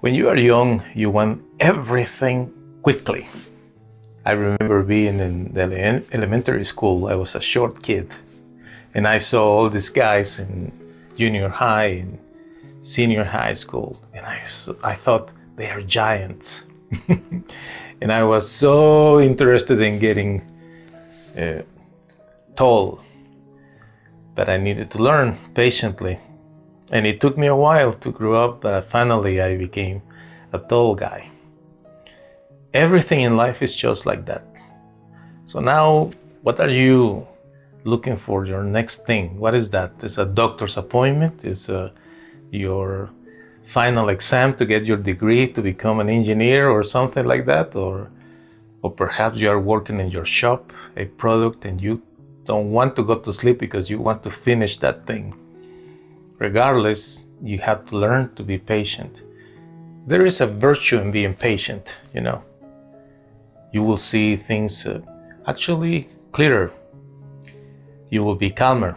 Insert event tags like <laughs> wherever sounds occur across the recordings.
When you are young, you want everything quickly. I remember being in the elementary school, I was a short kid, and I saw all these guys in junior high and senior high school, and I, I thought they are giants. <laughs> and I was so interested in getting uh, tall, but I needed to learn patiently. And it took me a while to grow up, but finally I became a tall guy. Everything in life is just like that. So now, what are you looking for your next thing? What is that? Is a doctor's appointment? Is uh, your final exam to get your degree to become an engineer or something like that? Or, or perhaps you are working in your shop, a product, and you don't want to go to sleep because you want to finish that thing regardless, you have to learn to be patient. There is a virtue in being patient, you know. You will see things uh, actually clearer. You will be calmer.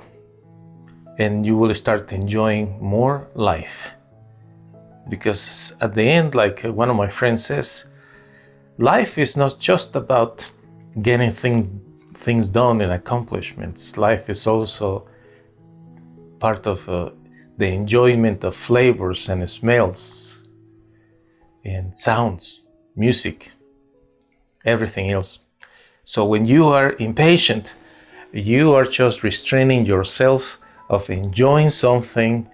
And you will start enjoying more life. Because at the end, like one of my friends says, life is not just about getting thing, things done and accomplishments. Life is also part of uh, the enjoyment of flavors and smells and sounds, music, everything else. So when you are impatient, you are just restraining yourself of enjoying something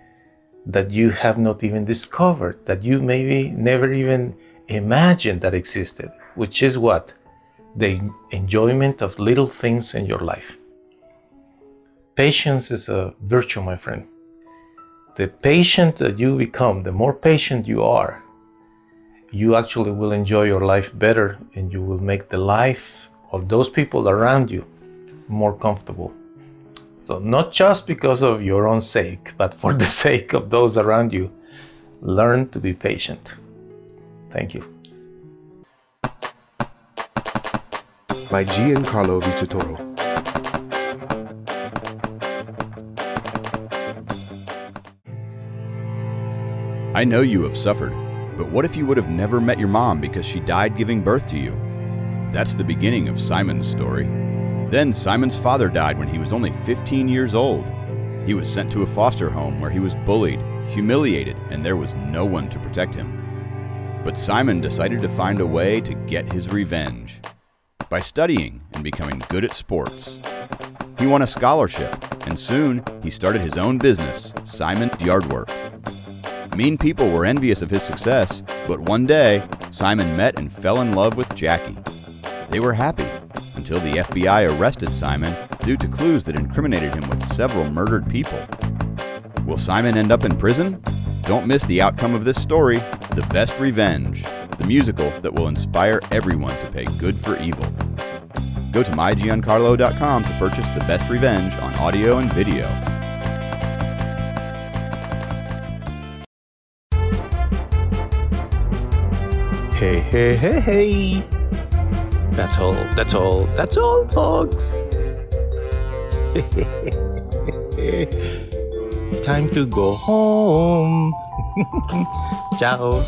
that you have not even discovered, that you maybe never even imagined that existed, which is what? The enjoyment of little things in your life. Patience is a virtue, my friend the patient that you become, the more patient you are, you actually will enjoy your life better and you will make the life of those people around you more comfortable. So, not just because of your own sake, but for the <laughs> sake of those around you, learn to be patient. Thank you. by Giancarlo Vitatoro. I know you have suffered, but what if you would have never met your mom because she died giving birth to you? That's the beginning of Simon's story. Then Simon's father died when he was only 15 years old. He was sent to a foster home where he was bullied, humiliated, and there was no one to protect him. But Simon decided to find a way to get his revenge by studying and becoming good at sports. He won a scholarship, and soon he started his own business, Simon's Yardwork. Mean people were envious of his success, but one day, Simon met and fell in love with Jackie. They were happy until the FBI arrested Simon due to clues that incriminated him with several murdered people. Will Simon end up in prison? Don't miss the outcome of this story The Best Revenge, the musical that will inspire everyone to pay good for evil. Go to mygiancarlo.com to purchase The Best Revenge on audio and video. Hey, hey, hey, hey. That's all, that's all, that's all, folks. <laughs> Time to go home. <laughs> Ciao.